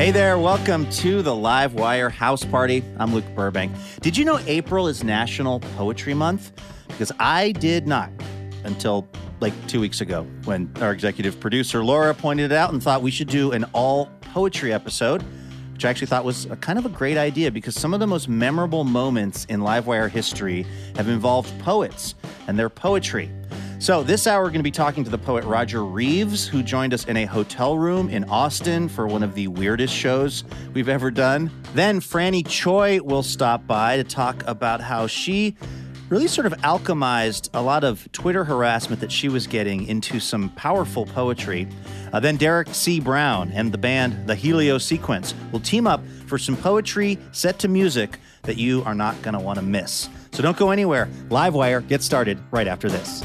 Hey there, welcome to the Live Wire House Party. I'm Luke Burbank. Did you know April is National Poetry Month? Because I did not until like two weeks ago when our executive producer Laura pointed it out and thought we should do an all poetry episode, which I actually thought was a kind of a great idea because some of the most memorable moments in Livewire history have involved poets and their poetry. So, this hour, we're going to be talking to the poet Roger Reeves, who joined us in a hotel room in Austin for one of the weirdest shows we've ever done. Then, Franny Choi will stop by to talk about how she really sort of alchemized a lot of Twitter harassment that she was getting into some powerful poetry. Uh, then, Derrick C. Brown and the band The Helio Sequence will team up for some poetry set to music that you are not going to want to miss. So, don't go anywhere. Livewire gets started right after this.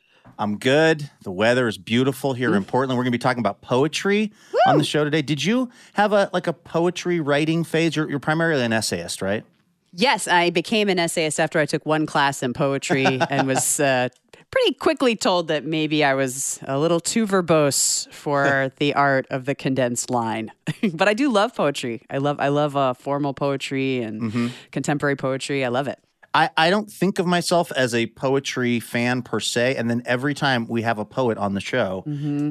I'm good. The weather is beautiful here in Portland. We're going to be talking about poetry on the show today. Did you have a like a poetry writing phase? You're, you're primarily an essayist, right? Yes, I became an essayist after I took one class in poetry and was uh, pretty quickly told that maybe I was a little too verbose for the art of the condensed line. but I do love poetry. I love I love uh, formal poetry and contemporary poetry. I love it. I, I don't think of myself as a poetry fan per se. And then every time we have a poet on the show,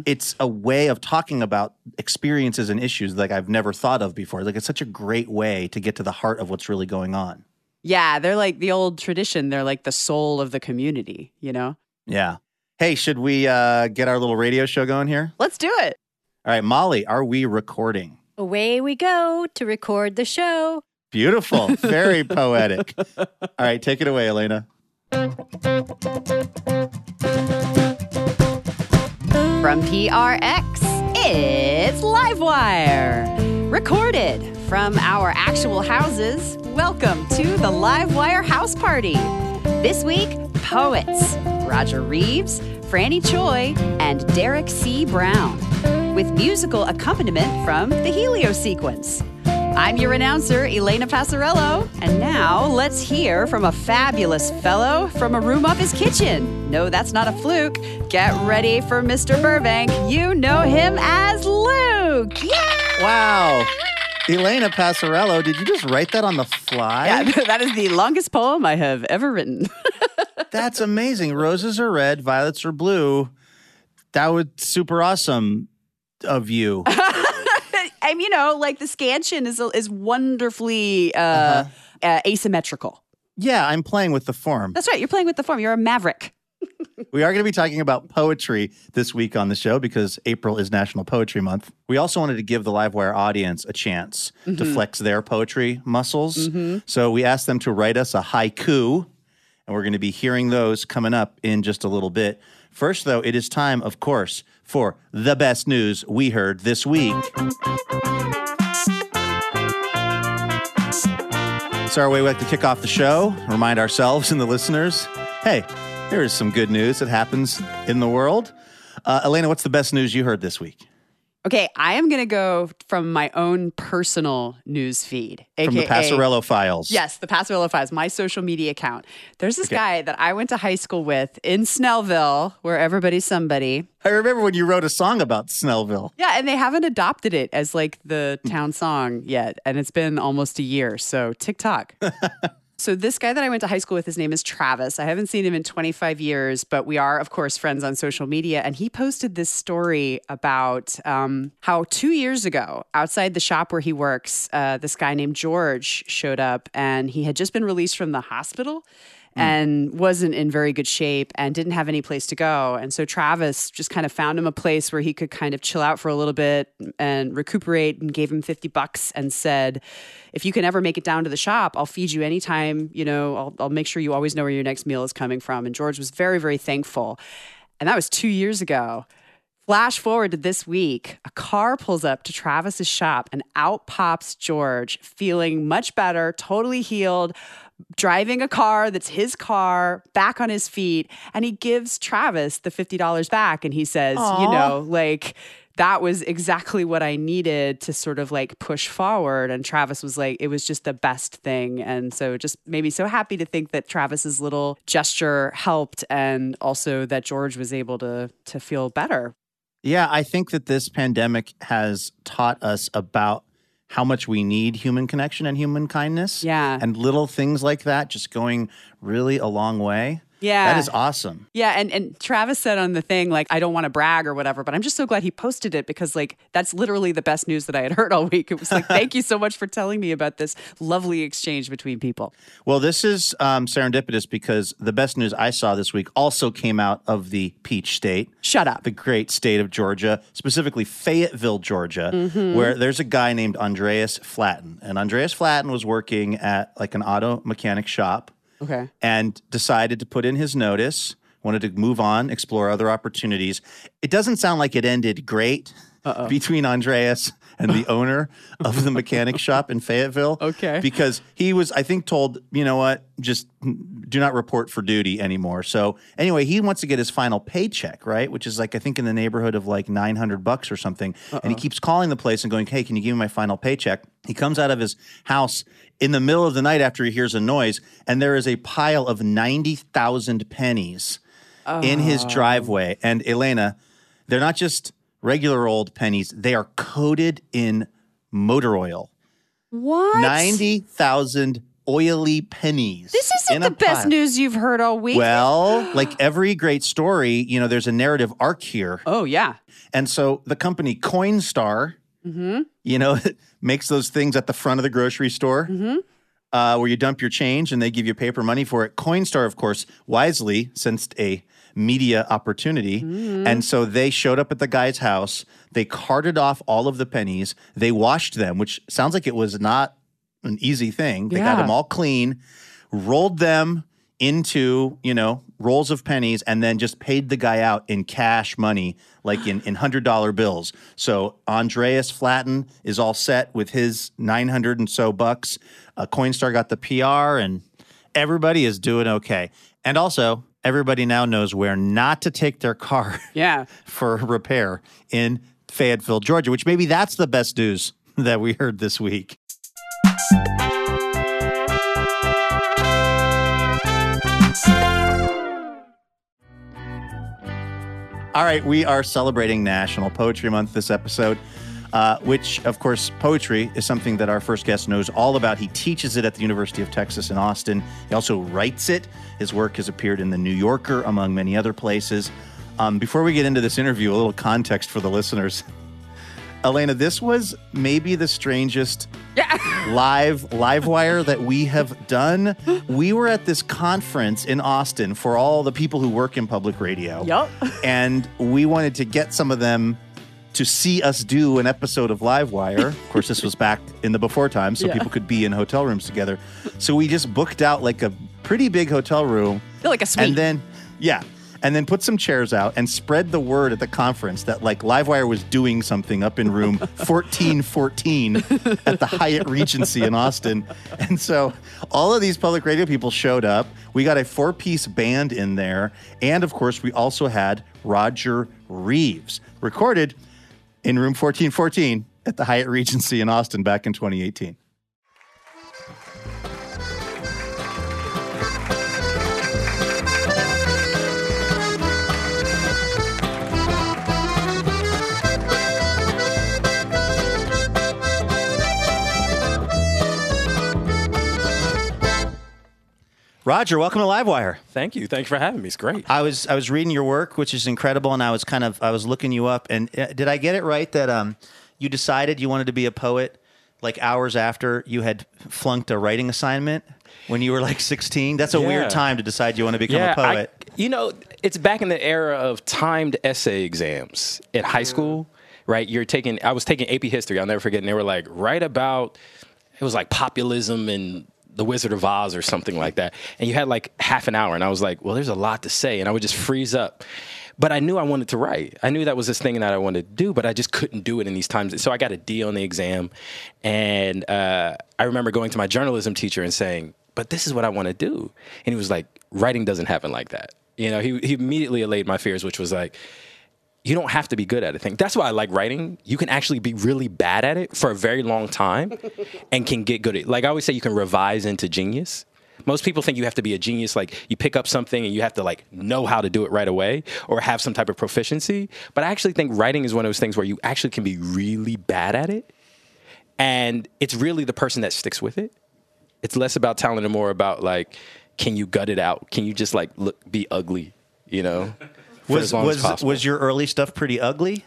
it's a way of talking about experiences and issues like I've never thought of before. Like it's such a great way to get to the heart of what's really going on. Yeah, they're like the old tradition. They're like the soul of the community, you know? Yeah. Hey, should we uh, get our little radio show going here? Let's do it. All right, Molly, are we recording? Away we go to record the show. Beautiful. Very poetic. All right, take it away, Elena. From PRX, it's Livewire. Recorded from our actual houses, welcome to the Livewire House Party. This week, poets Roger Reeves, Franny Choi, and Derrick C. Brown, with musical accompaniment from the Helio Sequence. I'm your announcer, Elena Passarello, and now let's hear from a fabulous fellow from a room off his kitchen. No, that's not a fluke. Get ready for Mr. Burbank. You know him as Luke. Yeah! Wow. Elena Passarello, did you just write that on the fly? Yeah, that is the longest poem I have ever written. That's amazing. Roses are red, violets are blue. That was super awesome of you. You know, like the scansion is is wonderfully uh, Uh-huh. uh, asymmetrical. yeah, I'm playing with the form. That's right. You're playing with the form. You're a maverick. We are going to be talking about poetry this week on the show because April is National Poetry Month. We also wanted to give the Livewire audience a chance to flex their poetry muscles. So we asked them to write us a haiku, and we're going to be hearing those coming up in just a little bit. First, though, it is time, of course, for the best news we heard this week. So, our way we like to kick off the show, remind ourselves and the listeners hey, there is some good news that happens in the world. Uh, Elena, what's the best news you heard this week? Okay, I am going to go from my own personal news feed, From the aka Passarello files. Yes, the Passarello Files, my social media account. There's this guy that I went to high school with in Snellville, where everybody's somebody. I remember when you wrote a song about Snellville. Yeah, and they haven't adopted it as like the town song yet, and it's been almost a year. So TikTok. So this guy that I went to high school with, his name is Travis. I haven't seen him in 25 years, but we are, of course, friends on social media. And he posted this story about um, how two years ago, outside the shop where he works, uh, this guy named George showed up, and he had just been released from the hospital Hmm. and wasn't in very good shape and didn't have any place to go. And so Travis just kind of found him a place where he could kind of chill out for a little bit and recuperate and gave him 50 bucks and said, if you can ever make it down to the shop, I'll feed you anytime, you know, I'll, I'll make sure you always know where your next meal is coming from. And George was very, very thankful. And that was two years ago. Flash forward to this week, a car pulls up to Travis's shop and out pops George, feeling much better, totally healed, driving a car that's his car, back on his feet. And he gives Travis the $50 back and he says, you know, like, that was exactly what I needed to sort of like push forward. And Travis was like, it was just the best thing. And so just made me so happy to think that Travis's little gesture helped and also that George was able to to feel better. Yeah, I think that this pandemic has taught us about how much we need human connection and human kindness. Yeah. And little things like that just going really a long way. Yeah. That is awesome. Yeah, and and Travis said on the thing like I don't want to brag or whatever, but I'm just so glad he posted it because like that's literally the best news that I had heard all week. It was like thank you so much for telling me about this lovely exchange between people. Well, this is um, serendipitous because the best news I saw this week also came out of the Peach State. Shut up. the great state of Georgia, specifically Fayetteville, Georgia, Mm-hmm. where there's a guy named Andreas Flaten. And Andreas Flaten was working at like an auto mechanic shop Okay. and decided to put in his notice, wanted to move on, explore other opportunities. It doesn't sound like it ended great between Andreas and the owner of the mechanic shop in Fayetteville. Okay. Because he was, I think, told, you know what, just do not report for duty anymore. So anyway, he wants to get his final paycheck, right? Which is like, I think in the neighborhood of like 900 bucks or something. And he uh-uh. keeps calling the place and going, hey, can you give me my final paycheck? He comes out of his house in the middle of the night after he hears a noise, and there is a pile of 90,000 pennies in his oh. driveway. And Elena, they're not just regular old pennies, they are coated in motor oil. What? 90,000 oily pennies. This isn't the best pile. news you've heard all week. Well, like every great story, you know, there's a narrative arc here. oh yeah. And so the company Coinstar, you know, makes those things at the front of the grocery store uh, where you dump your change and they give you paper money for it. Coinstar, of course, wisely sensed a media opportunity. And so they showed up at the guy's house. They carted off all of the pennies. They washed them, which sounds like it was not an easy thing. They got them all clean, rolled them into, you know, rolls of pennies and then just paid the guy out in cash money, like in, in $100 bills. So Andreas Flaten is all set with his 900 and so bucks. Uh, Coinstar got the PR and everybody is doing okay. And also, everybody now knows where not to take their car Yeah. for repair in Fayetteville, Georgia, which maybe that's the best news that we heard this week. All right, we are celebrating National Poetry Month this episode, uh, which, of course, poetry is something that our first guest knows all about. He teaches it at the University of Texas in Austin. He also writes it. His work has appeared in The New Yorker, among many other places. Um, before we get into this interview, a little context for the listeners. Elena, this was maybe the strangest live live wire that we have done. We were at this conference in Austin for all the people who work in public radio. Yup. And we wanted to get some of them to see us do an episode of Livewire. Of course, this was back in the before time, so Yeah. people could be in hotel rooms together. So we just booked out like a pretty big hotel room. Like a suite. And then, yeah. And then put some chairs out and spread the word at the conference that like Livewire was doing something up in room 1414 at the Hyatt Regency in Austin. And so all of these public radio people showed up. We got a four piece band in there. And of course, we also had Roger Reeves recorded in room 1414 at the Hyatt Regency in Austin back in 2018. Roger, welcome to Livewire. Thank you. Thanks for having me. It's great. I was I was reading your work, which is incredible, and I was kind of I was looking you up. And uh, did I get it right that um you decided you wanted to be a poet like hours after you had flunked a writing assignment when you were like 16? That's a Yeah. weird time to decide you want to become a poet. you know, it's back in the era of timed essay exams in high school, right? You're taking, I was taking AP history, I'll never forget, and they were like, write about, it was like populism and the Wizard of Oz or something like that. And you had like half an hour, and I was like, well, there's a lot to say. And I would just freeze up. But I knew I wanted to write. I knew that was this thing that I wanted to do, but I just couldn't do it in these times. So I got a D on the exam. And uh, I remember going to my journalism teacher and saying, but this is what I want to do. And he was like, writing doesn't happen like that. You know, he, he immediately allayed my fears, which was like, you don't have to be good at a thing. That's why I like writing. You can actually be really bad at it for a very long time and can get good at it. Like I always say, you can revise into genius. Most people think you have to be a genius, like you pick up something and you have to like know how to do it right away or have some type of proficiency. But I actually think writing is one of those things where you actually can be really bad at it. And it's really the person that sticks with it. It's less about talent and more about like, can you gut it out? Can you just like look be ugly, you know? For Was as long as was possible. was your early stuff pretty ugly?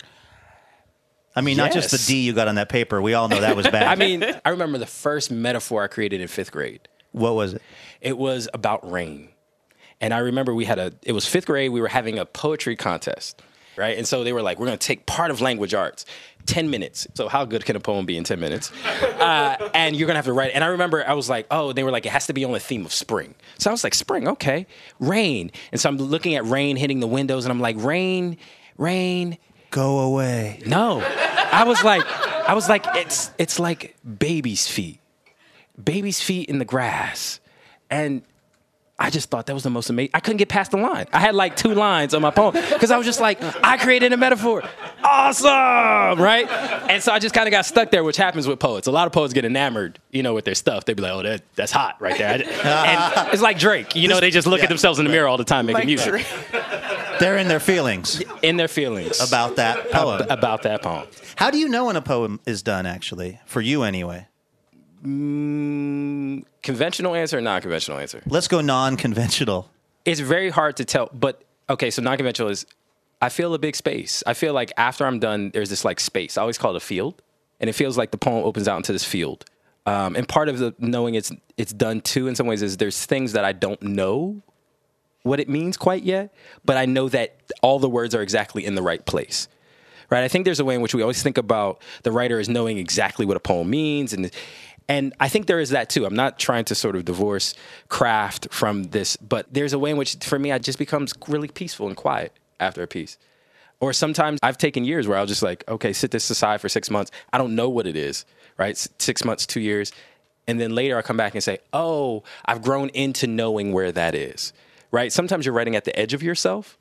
I mean, not just the D you got on that paper. We all know that was bad. I mean, I remember the first metaphor I created in fifth grade. what was it? It was about rain. And I remember we had a, it was fifth grade, we were having a poetry contest, right? And so they were like, we're gonna take part of language arts, 10 minutes. So, how good can a poem be in 10 minutes? Uh, and you're gonna have to write it. And I remember I was like, oh, they were like, it has to be on the theme of spring. So I was like, spring, okay. Rain. And so I'm looking at rain hitting the windows and I'm like, rain, rain, Go away. no. I was like, I was like, it's it's like baby's feet. Baby's feet in the grass. And I just thought that was the most amazing. I couldn't get past the line. I had like two lines on my poem because I was just like, I created a metaphor. Awesome, right? And so I just kind of got stuck there, which happens with poets. A lot of poets get enamored, you know, with their stuff. They'd be like, oh, that, that's hot right there. and it's like Drake, you know, they just look Yeah, at themselves in the mirror all the time making music They're in their feelings in their feelings about that poem. ab- about that poem. How do you know when a poem is done, actually? For you, anyway. Conventional answer or non-conventional answer? Let's go non conventional. it's very hard to tell. But okay, so non-conventional is I feel a big space. I feel like after I'm done, there's this like space. I always call it a field, and it feels like the poem opens out into this field. Um, and part of the knowing it's it's done too, in some ways, is there's things that I don't know what it means quite yet, but I know that all the words are exactly in the right place. Right? I think there's a way in which we always think about the writer as knowing exactly what a poem means and and I think there is that too. I'm not trying to sort of divorce craft from this, but there's a way in which for me it just becomes really peaceful and quiet after a piece. Or sometimes I've taken years where I'll just like, okay, sit this aside for six months. I don't know what it is, right? Six months, two years. And then later I come back and say, oh, I've grown into knowing where that is, right? Sometimes you're writing at the edge of yourself.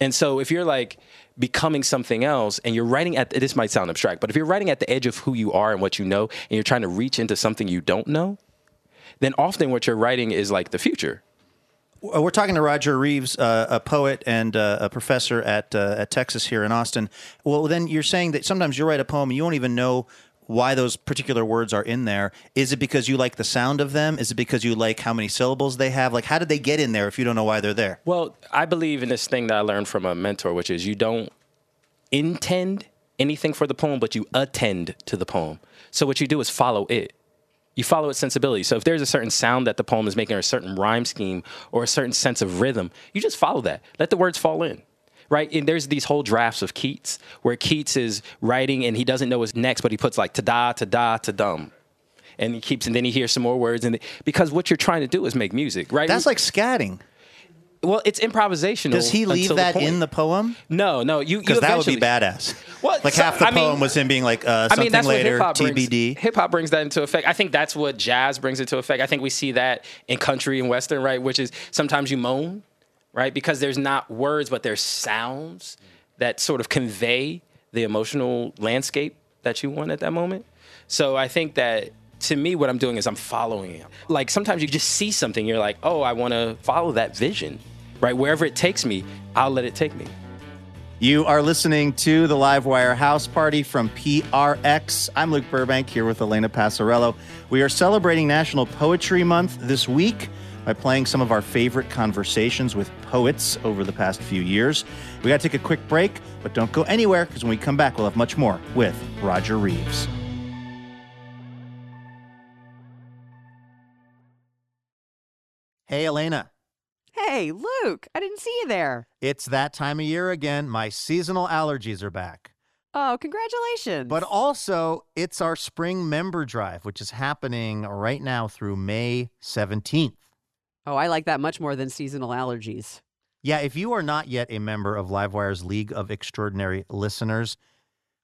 And so if you're like becoming something else and you're writing at, this might sound abstract, but if you're writing at the edge of who you are and what you know, and you're trying to reach into something you don't know, then often what you're writing is like the future. Uh, We're talking to Roger Reeves, uh, a poet and uh, a professor at uh, at Texas here in Austin. Well, then you're saying that sometimes you write a poem and you won't even know why those particular words are in there. Is it because you like the sound of them? Is it because you like how many syllables they have? Like, how did they get in there if you don't know why they're there? Well, I believe in this thing that I learned from a mentor, which is you don't intend anything for the poem, but you attend to the poem. So what you do is follow it. You follow its sensibility. So if there's a certain sound that the poem is making, or a certain rhyme scheme, or a certain sense of rhythm, you just follow that. Let the words fall in. Right? And there's these whole drafts of Keats where Keats is writing and he doesn't know what's next, but he puts like ta da, ta da, ta dum. And he keeps, and then he hears some more words. And because what you're trying to do is make music, right? That's like scatting. well, it's improvisational. Does he leave that point. in the poem? No, no. You Because that would be badass. Well, like so- half the I mean- poem was him being like uh, I something mean, that's later, TBD. Hip hop brings that into effect. I think that's what jazz brings into effect. I think we see that in country and western, right? Which is sometimes you moan, right? Because there's not words, but there's sounds that sort of convey the emotional landscape that you want at that moment. So I think that to me, what I'm doing is I'm following it. Like sometimes you just see something, you're like, oh, I want to follow that vision, right? Wherever it takes me, I'll let it take me. You are listening to the Livewire House Party from PRX. I'm Luke Burbank here with Elena Passarello. We are celebrating National Poetry Month this week by playing some of our favorite conversations with poets over the past few years. We got to take a quick break, but don't go anywhere because when we come back, we'll have much more with Roger Reeves. Hey, Elena. Hey, Luke, I didn't see you there. It's that time of year again. My seasonal allergies are back. Oh, congratulations. But also, it's our spring member drive, which is happening right now through May 17th. Oh, I like that much more than seasonal allergies. Yeah, if you are not yet a member of Livewire's League of Extraordinary Listeners,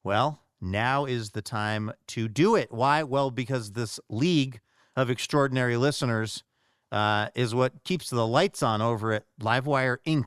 well, now is the time to do it. Why? Well, because this League of Extraordinary Listeners uh, is what keeps the lights on over at Livewire Inc.,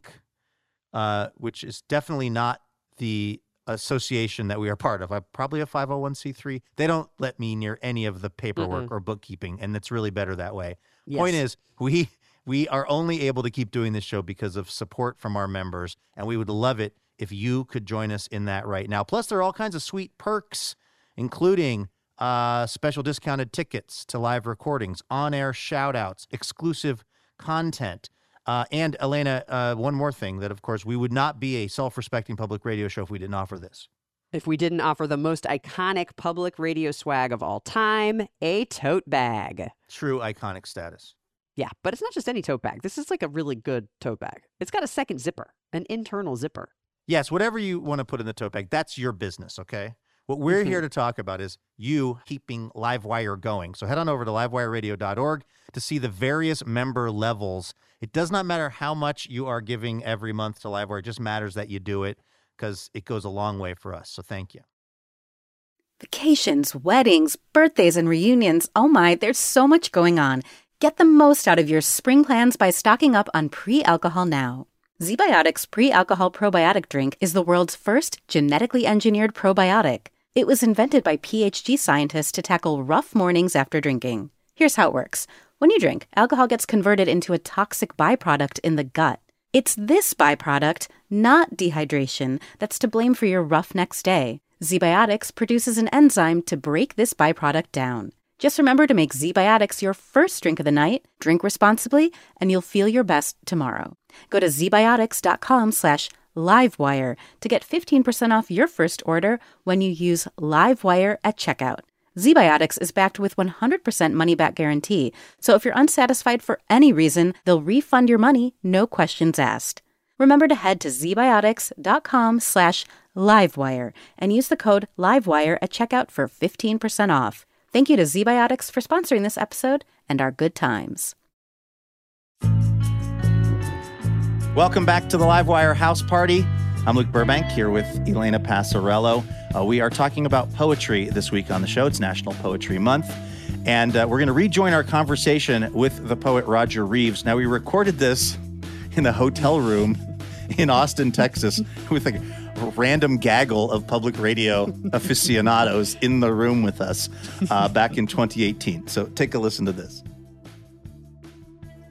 uh, which is definitely not the association that we are part of. I'm probably a 501c3. They don't let me near any of the paperwork or bookkeeping, and it's really better that way. Point is, we we are only able to keep doing this show because of support from our members, and we would love it if you could join us in that right now. Plus, there are all kinds of sweet perks, including uh, special discounted tickets to live recordings, on-air shout-outs, exclusive content. Uh, and Elena, uh, one more thing that, of course, we would not be a self-respecting public radio show if we didn't offer this. If we didn't offer the most iconic public radio swag of all time, a tote bag. True iconic status. Yeah, but it's not just any tote bag. This is like a really good tote bag. It's got a second zipper, an internal zipper. Yes, whatever you want to put in the tote bag, that's your business, okay? What we're here mm-hmm. to talk about is you keeping Livewire going. So head on over to livewireradio.org to see the various member levels. It does not matter how much you are giving every month to Livewire, it just matters that you do it because it goes a long way for us. So thank you. Vacations, weddings, birthdays, and reunions. Oh my, there's so much going on. Get the most out of your spring plans by stocking up on pre alcohol now. ZBiotics pre alcohol probiotic drink is the world's first genetically engineered probiotic. It was invented by PhD scientists to tackle rough mornings after drinking. Here's how it works when you drink, alcohol gets converted into a toxic byproduct in the gut. It's this byproduct, not dehydration, that's to blame for your rough next day. ZBiotics produces an enzyme to break this byproduct down. Just remember to make ZBiotics your first drink of the night, drink responsibly, and you'll feel your best tomorrow. Go to zbiotics.com slash livewire to get 15% off your first order when you use livewire at checkout. ZBiotics is backed with 100% money back guarantee, so if you're unsatisfied for any reason, they'll refund your money, no questions asked. Remember to head to zbiotics.com slash livewire and use the code livewire at checkout for 15% off. Thank you to ZBiotics for sponsoring this episode and our good times. Welcome back to the Livewire House Party. I'm Luke Burbank here with Elena Passarello. Uh, we are talking about poetry this week on the show. It's National Poetry Month. And uh, we're going to rejoin our conversation with the poet Roger Reeves. Now, we recorded this in a hotel room in Austin, Texas, with a random gaggle of public radio aficionados in the room with us uh, back in 2018. So take a listen to this.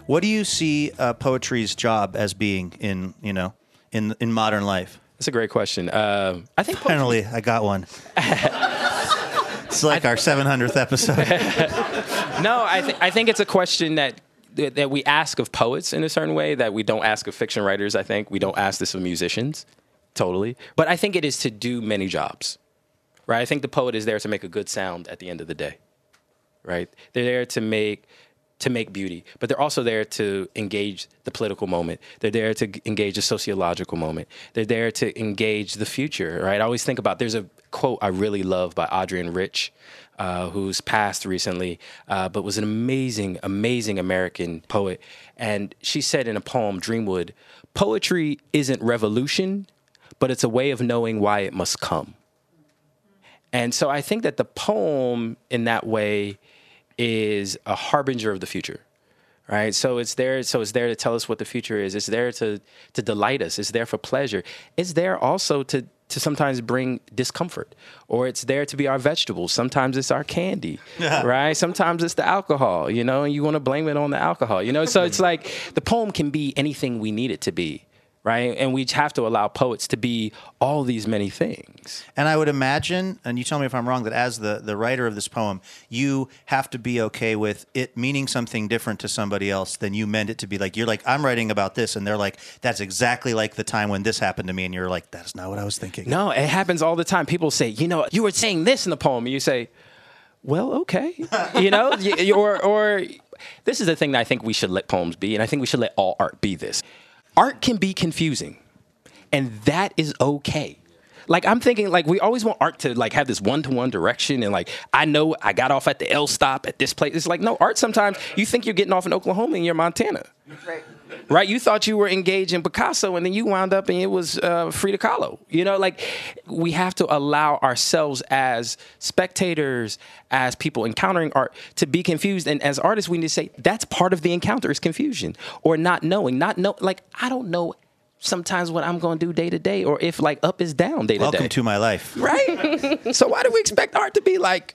What do you see uh, poetry's job as being in you know in in modern life? That's a great question. Uh, I think poetry- Finally, I got one. it's like our 700th episode. no, I, th- I think it's a question that that we ask of poets in a certain way that we don't ask of fiction writers. I think we don't ask this of musicians, totally. But I think it is to do many jobs, right? I think the poet is there to make a good sound at the end of the day, right? They're there to make to make beauty, but they're also there to engage the political moment. They're there to engage the sociological moment. They're there to engage the future, right? I always think about there's a quote I really love by Adrienne Rich, uh, who's passed recently, uh, but was an amazing, amazing American poet. And she said in a poem, Dreamwood, poetry isn't revolution, but it's a way of knowing why it must come. And so I think that the poem in that way is a harbinger of the future. right? So it's there. So it's there to tell us what the future is. It's there to to delight us. It's there for pleasure. It's there also to to sometimes bring discomfort, or it's there to be our vegetables. Sometimes it's our candy, right? Sometimes it's the alcohol, you know, and you want to blame it on the alcohol, you know. So it's like the poem can be anything we need it to be, right? And we have to allow poets to be all these many things. And I would imagine, and you tell me if I'm wrong, that as the, the writer of this poem, you have to be okay with it meaning something different to somebody else than you meant it to be. Like, you're like, I'm writing about this, and they're like, that's exactly like the time when this happened to me. And you're like, that's not what I was thinking. No, it happens all the time. People say, you know, you were saying this in the poem. And you say, well, okay. you know, or, or this is the thing that I think we should let poems be, and I think we should let all art be this. Art can be confusing, and that is okay. Like I'm thinking, like we always want art to like have this one to one direction, and like I know I got off at the L stop at this place. It's like no art. Sometimes you think you're getting off in Oklahoma and you're Montana, right? Right? You thought you were engaged in Picasso, and then you wound up and it was uh, Frida Kahlo. You know, like we have to allow ourselves as spectators, as people encountering art, to be confused. And as artists, we need to say that's part of the encounter is confusion or not knowing, not know. Like I don't know sometimes what I'm going to do day to day, or if like up is down day to day. Welcome to my life. right. so why do we expect art to be like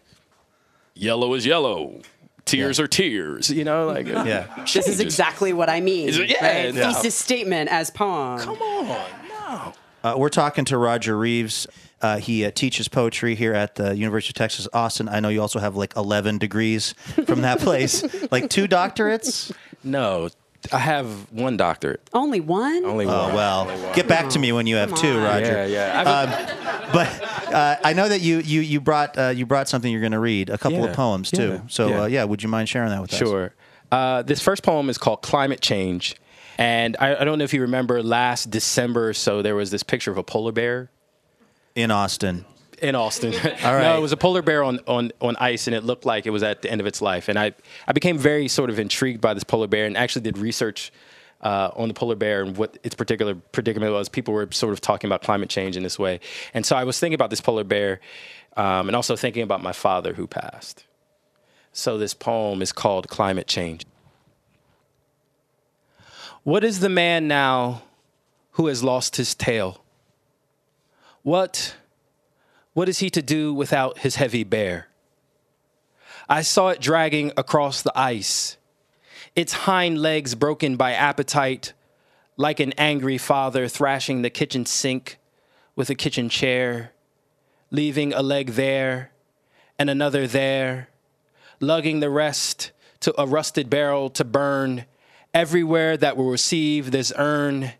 yellow is yellow, tears are tears? You know, like Yeah. This is exactly what I mean. Is it- yeah, right? yeah. Thesis statement as poem. Come on, no. Uh, we're talking to Roger Reeves. Uh, he uh, teaches poetry here at the University of Texas Austin. I know you also have like 11 degrees from that place, like two doctorates. No, I have one doctorate. Only one? Only Oh one. well, get back to me when you have Come two, on. Roger. Yeah, yeah. I've- But uh, I know that you you you brought uh, you brought something you're going to read, a couple of poems too. Yeah. So Yeah. Uh, yeah, would you mind sharing that with us? Sure. Uh, this first poem is called Climate Change. And I, I don't know if you remember last December or so, there was this picture of a polar bear In Austin. In Austin. All right. No, it was a polar bear on, on, on ice, and it looked like it was at the end of its life. And I, I became very sort of intrigued by this polar bear and actually did research uh, on the polar bear and what its particular predicament was. People were sort of talking about climate change in this way. And so I was thinking about this polar bear um, and also thinking about my father who passed. So this poem is called Climate Change. What is the man now who has lost his tail? What what is he to do without his heavy bear? I saw it dragging across the ice, its hind legs broken by appetite, like an angry father thrashing the kitchen sink with a kitchen chair, leaving a leg there and another there, lugging the rest to a rusted barrel to burn everywhere that will receive this urn,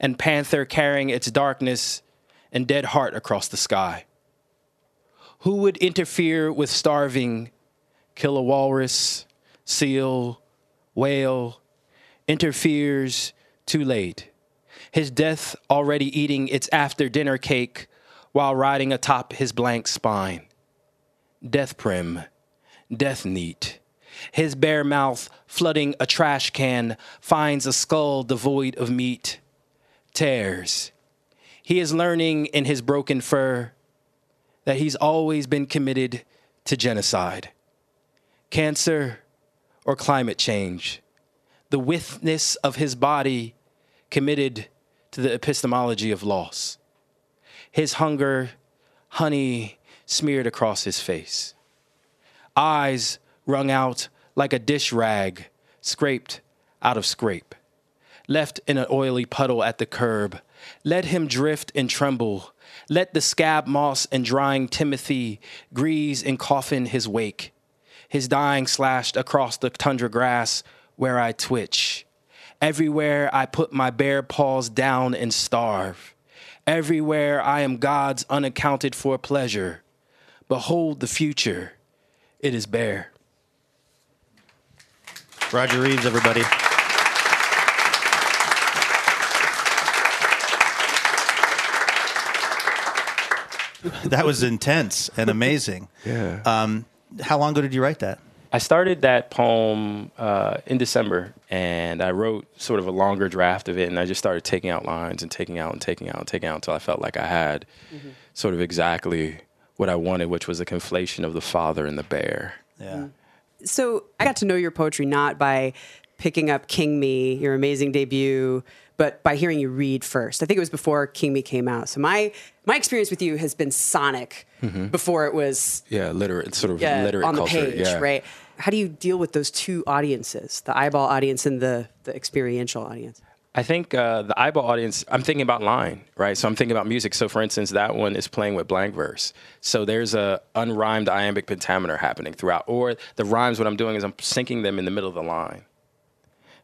and panther carrying its darkness and dead heart across the sky. Who would interfere with starving, kill a walrus, seal, whale, interferes too late. His death already eating its after dinner cake while riding atop his blank spine. Death prim, death neat. His bare mouth, flooding a trash can, finds a skull devoid of meat. Tears. He is learning in his broken fur that he's always been committed to genocide, cancer, or climate change. The withness of his body committed to the epistemology of loss. His hunger, honey smeared across his face. Eyes wrung out like a dish rag scraped out of scrape. Left in an oily puddle at the curb. Let him drift and tremble. Let the scab moss and drying Timothy grease and coffin his wake. His dying slashed across the tundra grass where I twitch. Everywhere I put my bare paws down and starve. Everywhere I am God's unaccounted for pleasure. Behold the future, it is bare. Roger Reeves, everybody. That was intense and amazing. Yeah. Um, how long ago did you write that? I started that poem uh, in December, and I wrote sort of a longer draft of it, and I just started taking out lines and taking out and taking out and taking out until I felt like I had sort of exactly what I wanted, which was a conflation of the father and the bear. Yeah. So I got to know your poetry not by picking up King Me, your amazing debut, but by hearing you read first. I think it was before King Me came out. So my my experience with you has been sonic before it was Yeah, literate, sort of yeah, literate on the culture. page, yeah. right? How do you deal with those two audiences, the eyeball audience and the the experiential audience? I think uh, the eyeball audience, I'm thinking about line, right? So I'm thinking about music. So for instance, that one is playing with blank verse. So there's a unrhymed iambic pentameter happening throughout. Or the rhymes, what I'm doing is I'm syncing them in the middle of the line.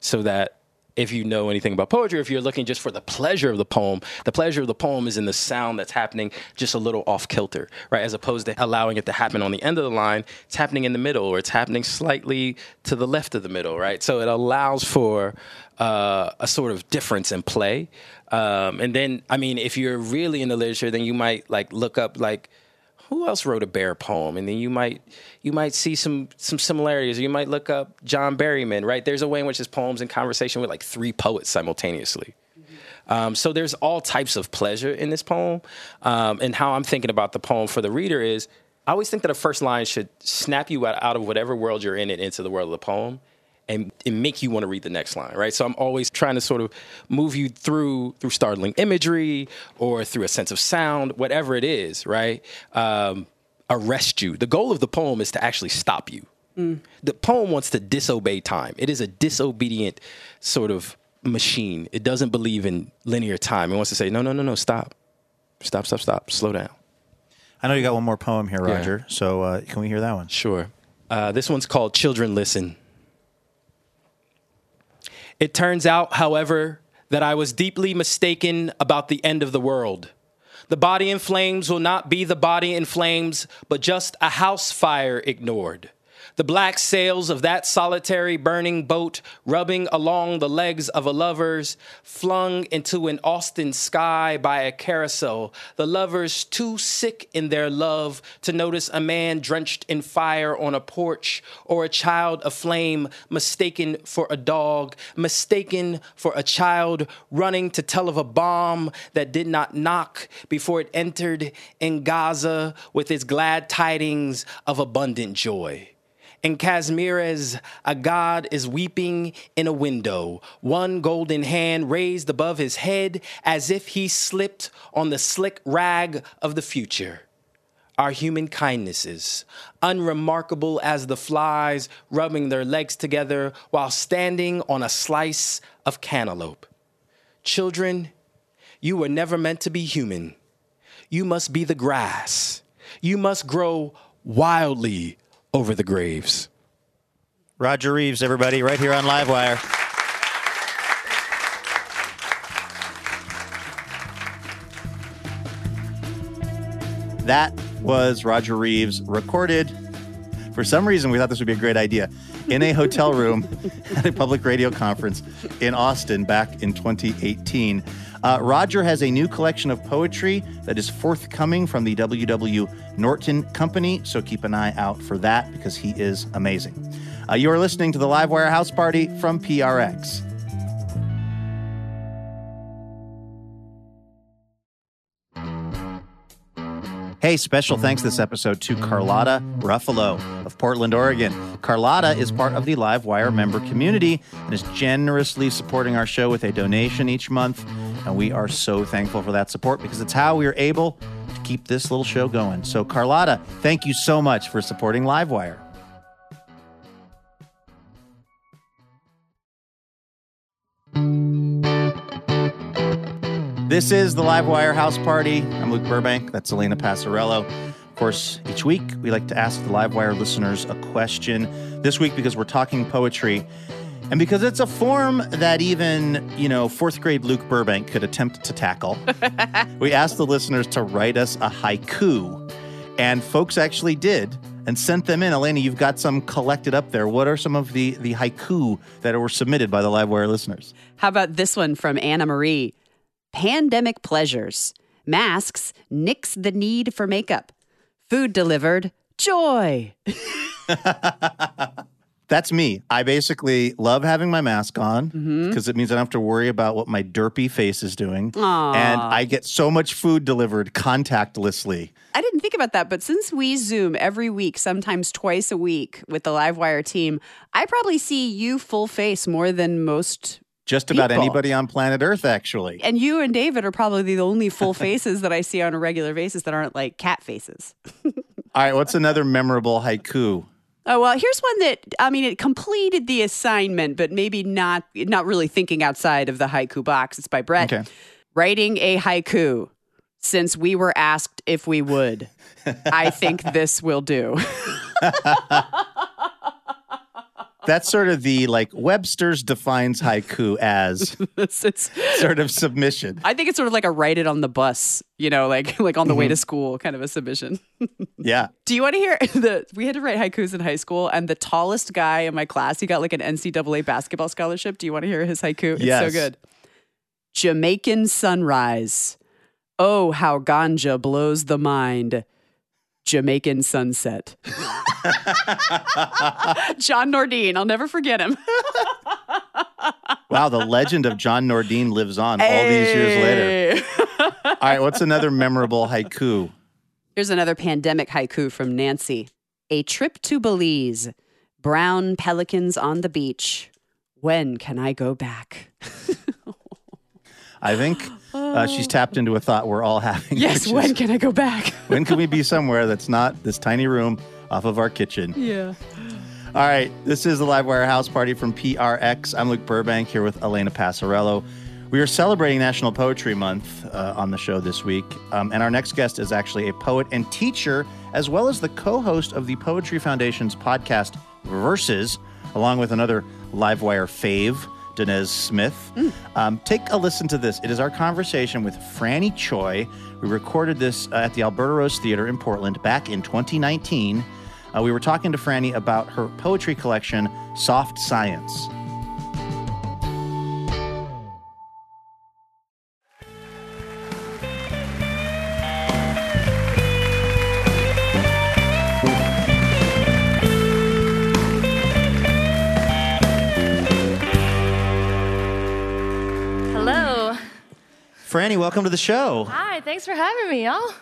So that if you know anything about poetry, if you're looking just for the pleasure of the poem, the pleasure of the poem is in the sound that's happening just a little off kilter, right? As opposed to allowing it to happen on the end of the line, it's happening in the middle or it's happening slightly to the left of the middle, right? So it allows for uh, a sort of difference in play. Um, and then, I mean, if you're really into literature, then you might like look up like, who else wrote a bear poem? And then you might you might see some some similarities. You might look up john berryman right? There's a way in which his poems in conversation with like three poets simultaneously. Um, so there's all types of pleasure in this poem. Um, and how i'm thinking about the poem for the reader is i always think that a first line should snap you out, out of whatever world you're in and into the world of the poem and, and make you want to read the next line, right? So I'm always trying to sort of move you through through startling imagery or through a sense of sound, whatever it is, right? Um, arrest you. The goal of the poem is to actually stop you. The poem wants to disobey time. It is a disobedient sort of machine. It doesn't believe in linear time. It wants to say, no, no, no, no, stop, stop, stop, stop, slow down. I know you got one more poem here, Roger. So uh, can we hear that one? Sure. Uh, this one's called Children Listen. It turns out, however, that I was deeply mistaken about the end of the world. The body in flames will not be the body in flames, but just a house fire ignored. The black sails of that solitary burning boat rubbing along the legs of a lover's, flung into an Austin sky by a carousel. The lovers too sick in their love to notice a man drenched in fire on a porch, or a child aflame mistaken for a dog, mistaken for a child running to tell of a bomb that did not knock before it entered in Gaza with its glad tidings of abundant joy. In Casmires, a god is weeping in a window, one golden hand raised above his head as if he slipped on the slick rag of the future. Our human kindnesses, unremarkable as the flies rubbing their legs together while standing on a slice of cantaloupe. Children, you were never meant to be human. You must be the grass. You must grow wildly over the graves. Roger Reeves, everybody, right here on Livewire. That was Roger Reeves recorded. For some reason, we thought this would be a great idea in a hotel room at a public radio conference in Austin back in 2018. Uh, Roger has a new collection of poetry that is forthcoming from the W.W. Norton Company, so keep an eye out for that because he is amazing. Uh, you are listening to the Livewire House Party from PRX. Hey, special thanks this episode to Carlotta Ruffalo of Portland, Oregon. Carlotta is part of the Livewire member community and is generously supporting our show with a donation each month. And we are so thankful for that support because it's how we are able to keep this little show going. So, Carlotta, thank you so much for supporting Livewire. This is the Livewire House Party. I'm Luke Burbank. That's Elena Passarello. Of course, each week we like to ask the Livewire listeners a question. This week, because we're talking poetry, and because it's a form that even, you know, fourth grade Luke Burbank could attempt to tackle, we asked the listeners to write us a haiku. And folks actually did and sent them in. Elena, you've got some collected up there. What are some of the, the haiku that were submitted by the Livewire listeners? How about this one from Anna Marie? Pandemic pleasures. Masks nix the need for makeup. Food delivered. Joy. That's me. I basically love having my mask on mm-hmm. because it means I don't have to worry about what my derpy face is doing. And I get so much food delivered contactlessly. I didn't think about that, but since we Zoom every week, sometimes twice a week with the Livewire team, I probably see you full face more than most. Just about People. anybody on planet Earth, actually. And you and David are probably the only full faces that I see on a regular basis that aren't like cat faces. All right, what's another memorable haiku? Oh well, here's one that I mean it completed the assignment, but maybe not not really thinking outside of the haiku box. It's by Brett. Okay. Writing a haiku since we were asked if we would. I think this will do. That's sort of the like Webster's defines haiku as It's- it's- sort of submission. I think it's sort of like a write it on the bus, you know, like like on the way to mm-hmm. school kind of a submission. Yeah. Do you want to hear the? We had to write haikus in high school, and the tallest guy in my class, he got like an NCAA basketball scholarship. Do you want to hear his haiku? It's Yes. so good. Jamaican sunrise. Oh, how ganja blows the mind. Jamaican sunset. John Nordine, I'll never forget him. Wow, the legend of John Nordine lives on all these years later. All right, what's another memorable haiku? Here's another pandemic haiku from Nancy. A trip to Belize. Brown pelicans on the beach. When can I go back? I think uh, she's tapped into a thought we're all having. Yes, when is, can I go back? when can we be somewhere that's not this tiny room off of our kitchen? yeah. All right, this is the Livewire House Party from PRX. I'm Luke Burbank here with Elena Passarello. We are celebrating National Poetry Month uh, on the show this week, um, and our next guest is actually a poet and teacher, as well as the co-host of the Poetry Foundation's podcast Verses, along with another Livewire fave, Danez Smith. Um, take a listen to this. It is our conversation with Franny Choi. We recorded this uh, at the Alberta Rose Theater in Portland back in 2019. Uh, we were talking to Franny about her poetry collection, Soft Science. Franny, welcome to the show. Hi, thanks for having me, y'all.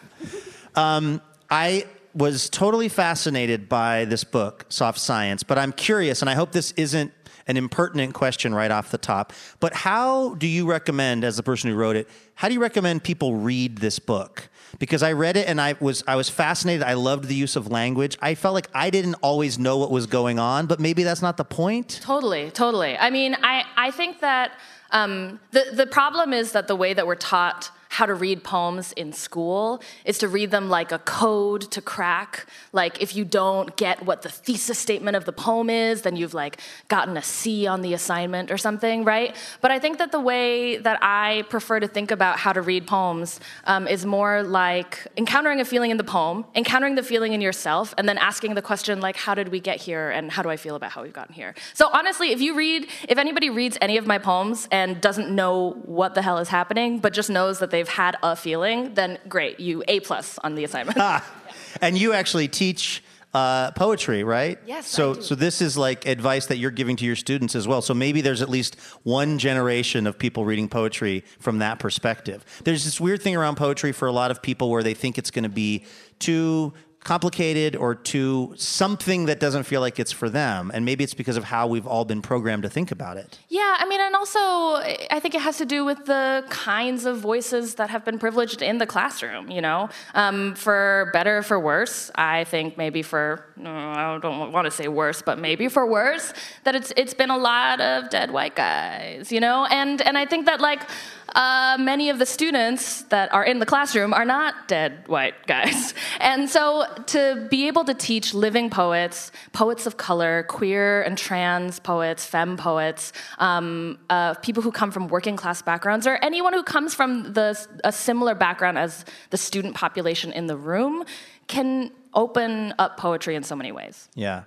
Um, I was totally fascinated by this book, Soft Science, but I'm curious, and I hope this isn't an impertinent question right off the top, but how do you recommend, as the person who wrote it, how do you recommend people read this book? Because I read it and I was I was fascinated. I loved the use of language. I felt like I didn't always know what was going on, but maybe that's not the point. Totally, totally. I mean, I, I think that um, the, the problem is that the way that we're taught how to read poems in school is to read them like a code to crack. Like if you don't get what the thesis statement of the poem is, then you've like gotten a C on the assignment or something, right? But I think that the way that I prefer to think about how to read poems um, is more like encountering a feeling in the poem, encountering the feeling in yourself, and then asking the question like, how did we get here, and how do I feel about how we've gotten here? So honestly, if you read, if anybody reads any of my poems and doesn't know what the hell is happening, but just knows that they've had a feeling, then great, you A plus on the assignment. And you actually teach uh, poetry, right? Yes, So, so this is like advice that you're giving to your students as well. So maybe there's at least one generation of people reading poetry from that perspective. There's this weird thing around poetry for a lot of people where they think it's going to be too complicated or too something that doesn't feel like it's for them. And maybe it's because of how we've all been programmed to think about it. Yeah, I mean, and also I think it has to do with the kinds of voices that have been privileged in the classroom, you know? Um, for better, for worse, I think maybe for, I don't want to say worse, but maybe for worse, that it's, it's been a lot of dead white guys, you know? And, and I think that, like, uh, many of the students that are in the classroom are not dead white guys. And so to be able to teach living poets, poets of color, queer and trans poets, femme poets, um, uh, people who come from working class backgrounds, or anyone who comes from the, a similar background as the student population in the room, can open up poetry in so many ways. Yeah.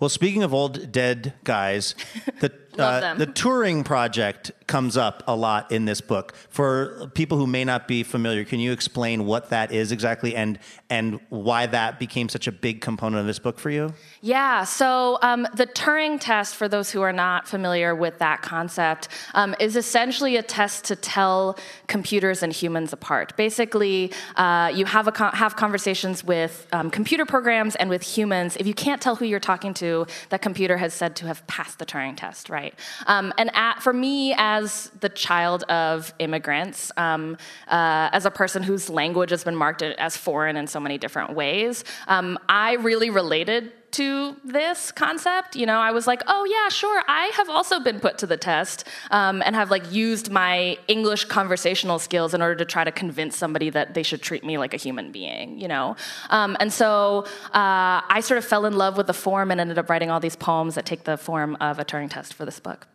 Well, speaking of old dead guys, the them. the Turing Project comes up a lot in this book. For people who may not be familiar, can you explain what that is exactly and and why that became such a big component of this book for you? Yeah, so um, the Turing test, for those who are not familiar with that concept, um, is essentially a test to tell computers and humans apart. Basically, uh, you have, a con- have conversations with um, computer programs and with humans. If you can't tell who you're talking to, that computer has said to have passed the Turing test, right? Um, and at, for me, as the child of immigrants, um, uh, as a person whose language has been marked as foreign in so many different ways, um, I really related to this concept. You know, I was like, oh yeah, sure. I have also been put to the test um, and have like used my English conversational skills in order to try to convince somebody that they should treat me like a human being. You know, um, and so uh, I sort of fell in love with the form and ended up writing all these poems that take the form of a Turing test for this book.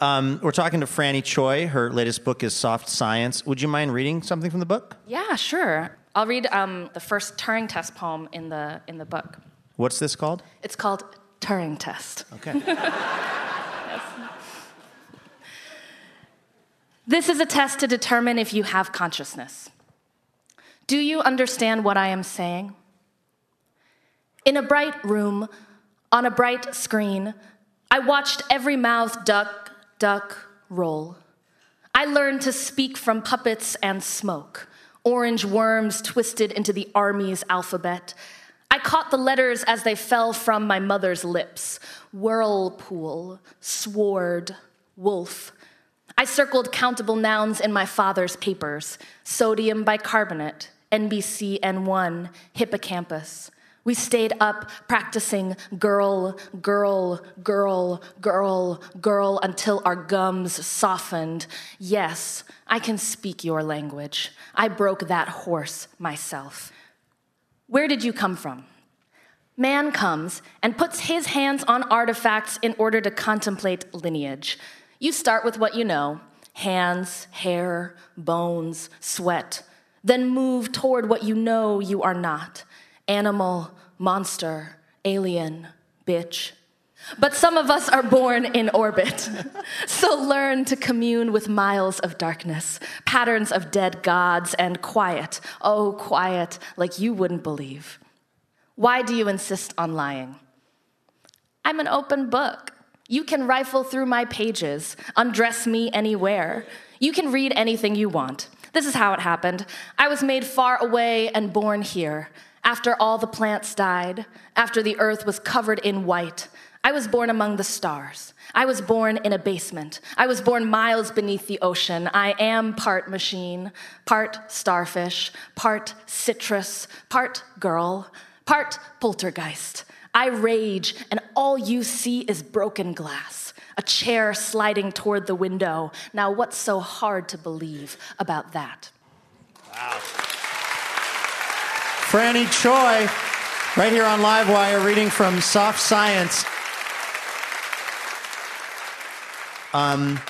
Um, we're talking to Franny Choi. Her latest book is Soft Science. Would you mind reading something from the book? Yeah, sure. I'll read um, the first Turing test poem in the in the book. What's this called? It's called Turing Test. Okay. This is a test to determine if you have consciousness. Do you understand what I am saying? In a bright room, on a bright screen, I watched every mouth duck, duck, roll. I learned to speak from puppets and smoke, orange worms twisted into the army's alphabet. I caught the letters as they fell from my mother's lips whirlpool, sword, wolf. I circled countable nouns in my father's papers sodium bicarbonate, NBC N1, hippocampus. We stayed up practicing girl, girl, girl, girl, girl until our gums softened. Yes, I can speak your language. I broke that horse myself. Where did you come from? Man comes and puts his hands on artifacts in order to contemplate lineage. You start with what you know hands, hair, bones, sweat. Then move toward what you know you are not animal, monster, alien, bitch. But some of us are born in orbit. so learn to commune with miles of darkness, patterns of dead gods, and quiet. Oh, quiet, like you wouldn't believe. Why do you insist on lying? I'm an open book. You can rifle through my pages, undress me anywhere. You can read anything you want. This is how it happened. I was made far away and born here. After all the plants died, after the earth was covered in white, I was born among the stars. I was born in a basement. I was born miles beneath the ocean. I am part machine, part starfish, part citrus, part girl, part poltergeist. I rage, and all you see is broken glass, a chair sliding toward the window. Now, what's so hard to believe about that? Wow. Franny Choi, right here on Livewire, reading from Soft Science. Um,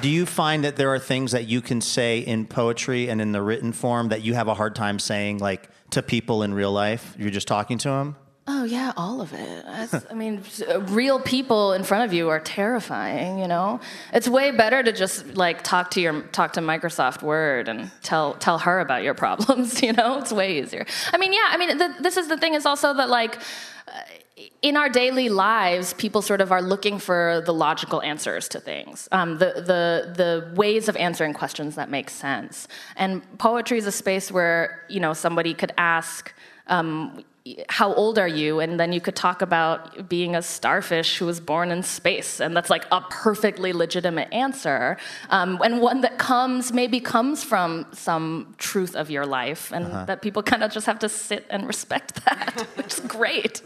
do you find that there are things that you can say in poetry and in the written form that you have a hard time saying, like to people in real life? You're just talking to them. Oh yeah, all of it. That's, I mean, real people in front of you are terrifying. You know, it's way better to just like talk to your talk to Microsoft Word and tell tell her about your problems. You know, it's way easier. I mean, yeah. I mean, the, this is the thing is also that like. Uh, in our daily lives, people sort of are looking for the logical answers to things, um, the, the, the ways of answering questions that make sense. And poetry is a space where, you know, somebody could ask, um, how old are you? And then you could talk about being a starfish who was born in space. And that's like a perfectly legitimate answer. Um, and one that comes, maybe comes from some truth of your life. And uh-huh. that people kind of just have to sit and respect that, which is great.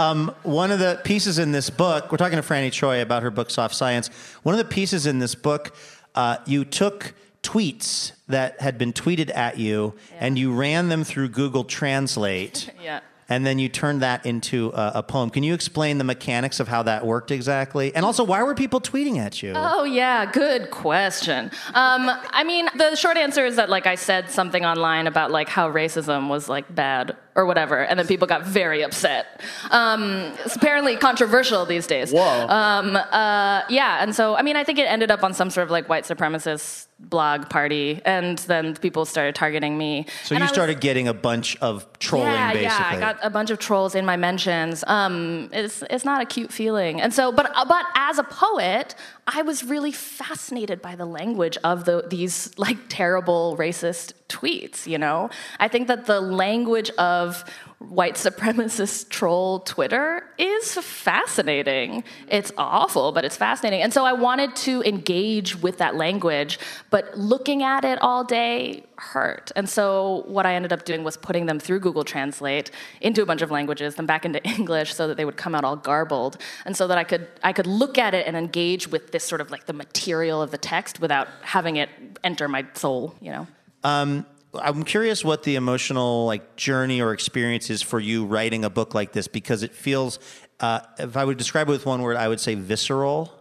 Um, one of the pieces in this book, we're talking to Franny Choi about her book, Soft Science. One of the pieces in this book, uh, you took tweets that had been tweeted at you yeah. and you ran them through Google Translate. yeah. And then you turned that into a, a, poem. Can you explain the mechanics of how that worked exactly? And also, why were people tweeting at you? Oh, yeah, good question. Um, I mean, the short answer is that, like, I said something online about, like, how racism was, like, bad or whatever, and then people got very upset. Um, it's apparently controversial these days. Whoa. Um, uh, yeah, and so I mean, I think it ended up on some sort of like white supremacist blog party, and then people started targeting me. So And you I was- started getting a bunch of trolling, yeah, basically. yeah, I got a bunch of trolls in my mentions. Um, it's it's not a cute feeling, and so, but but as a poet, I was really fascinated by the language of the, these like terrible racist tweets. You know, I think that the language of white supremacist troll Twitter is fascinating. It's awful, but it's fascinating. And so I wanted to engage with that language, but looking at it all day hurt. And so what I ended up doing was putting them through Google Translate into a bunch of languages, then back into English so that they would come out all garbled. And so that I could I could look at it and engage with this sort of like the material of the text without having it enter my soul, you know. Um, I'm curious what the emotional like journey or experience is for you writing a book like this because it feels, uh, if I would describe it with one word, I would say visceral.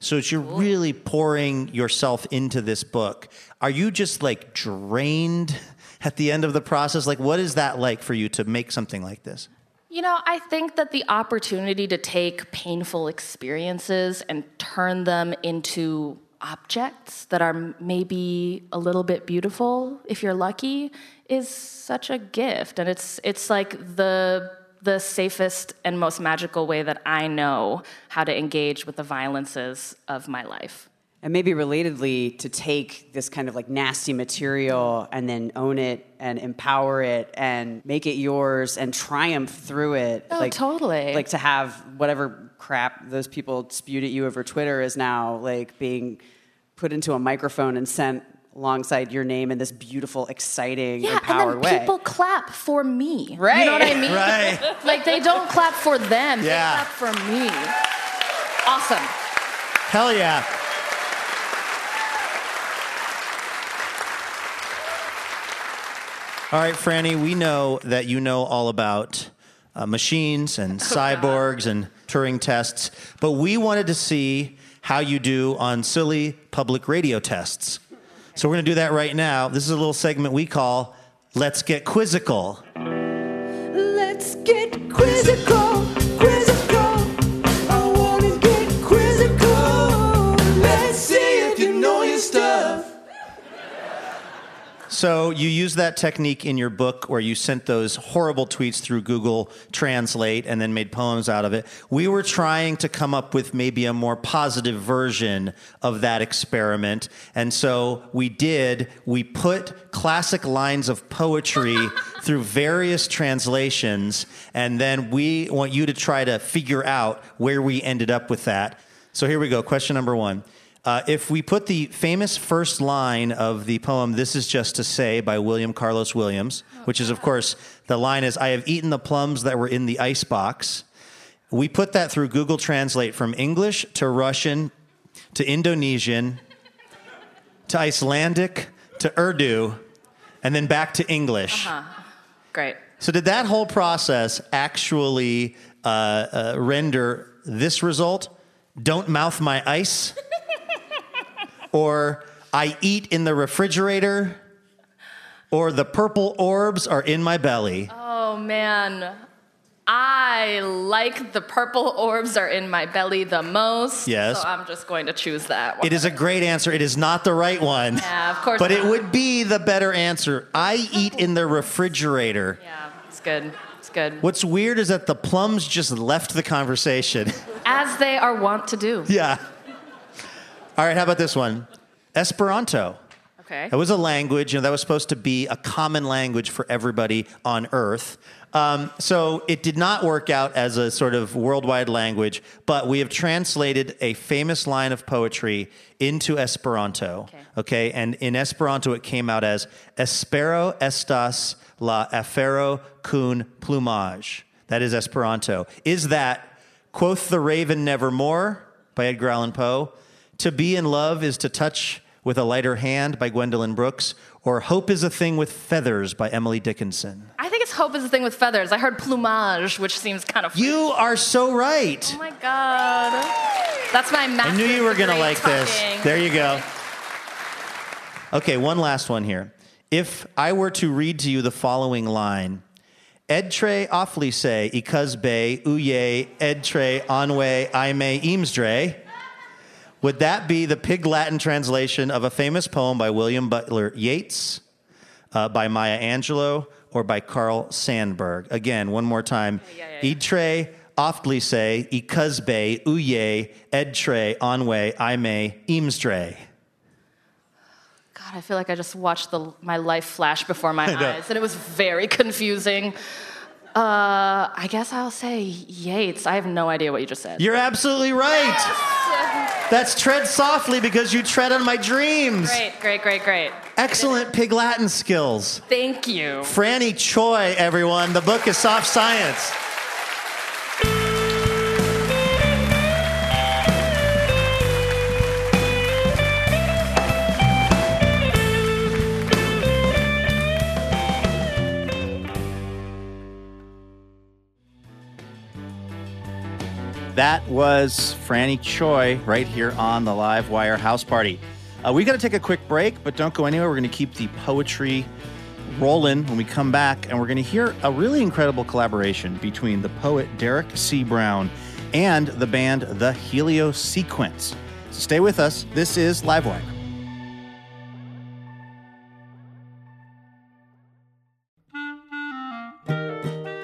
So it's you're really pouring yourself into this book. Are you just like drained at the end of the process? Like, what is that like for you to make something like this? You know, I think that the opportunity to take painful experiences and turn them into objects that are maybe a little bit beautiful if you're lucky is such a gift and it's it's like the the safest and most magical way that I know how to engage with the violences of my life. And maybe relatedly, to take this kind of like nasty material and then own it and empower it and make it yours and triumph through it. Oh, like, totally. Like to have whatever crap those people spewed at you over Twitter is now like being put into a microphone and sent alongside your name in this beautiful, exciting, Yeah, empowered and then way. people clap for me. Right. You know what I mean? Right. Like they don't clap for them, Yeah. they clap for me. Awesome. Hell yeah. All right, Franny, we know that you know all about uh, machines and cyborgs and Turing tests, but we wanted to see how you do on silly public radio tests. So we're going to do that right now. This is a little segment we call Let's Get Quizzical. Let's get quizzical. So you use that technique in your book where you sent those horrible tweets through Google Translate and then made poems out of it. We were trying to come up with maybe a more positive version of that experiment. And so we did, we put classic lines of poetry through various translations and then we want you to try to figure out where we ended up with that. So here we go. Question number 1. Uh, if we put the famous first line of the poem "This Is Just to Say" by William Carlos Williams, which is of course the line is "I have eaten the plums that were in the ice box," we put that through Google Translate from English to Russian to Indonesian to Icelandic to Urdu, and then back to English. Great. So did that whole process actually uh, uh, render this result? Don't mouth my ice, or I eat in the refrigerator, or the purple orbs are in my belly. Oh man. I like the purple orbs are in my belly the most. Yes. So I'm just going to choose that one. It is a great answer. It is not the right one. Yeah, of course But it would be the better answer. I eat in the refrigerator. Yeah, it's good. It's good. What's weird is that the plums just left the conversation. As they are wont to do. yeah. All right, how about this one? Esperanto. Okay. That was a language, you know, that was supposed to be a common language for everybody on Earth. Um, so it did not work out as a sort of worldwide language, but we have translated a famous line of poetry into Esperanto. Okay. Okay, and in Esperanto it came out as Espero estas la afero kun plumage. That is Esperanto. Is that quoth the raven nevermore by Edgar Allan Poe? To be in love is to touch with a lighter hand by Gwendolyn Brooks, or Hope is a thing with feathers by Emily Dickinson. I think it's hope is a thing with feathers. I heard plumage, which seems kind of. You are so right. Oh my god. That's my I knew you were going to like this. There you go. Okay, one last one here. If I were to read to you the following line, Edtre awfully say, Ikuzbe, Uye, Edtre, Anwe, Aime, Eamsdre. Would that be the Pig Latin translation of a famous poem by William Butler Yeats, uh, by Maya Angelou, or by Carl Sandburg? Again, one more time. Idtre, awfully say, Ikuzbe, Uye, Edtre, Anwe, Aime, Eamsdre. God, I feel like I just watched the, my life flash before my eyes, and it was very confusing. Uh, I guess I'll say Yeats. I have no idea what you just said. You're absolutely right. That's tread softly because you tread on my dreams. Great, great, great, great. Excellent Pig Latin skills. Thank you. Franny Choi, everyone. The book is Soft Science. That was Franny Choi right here on the Live Wire House Party. Uh, we got to take a quick break, but don't go anywhere. We're going to keep the poetry rolling when we come back, and we're going to hear a really incredible collaboration between the poet Derrick C. Brown and the band The Helio Sequence. So stay with us. This is Live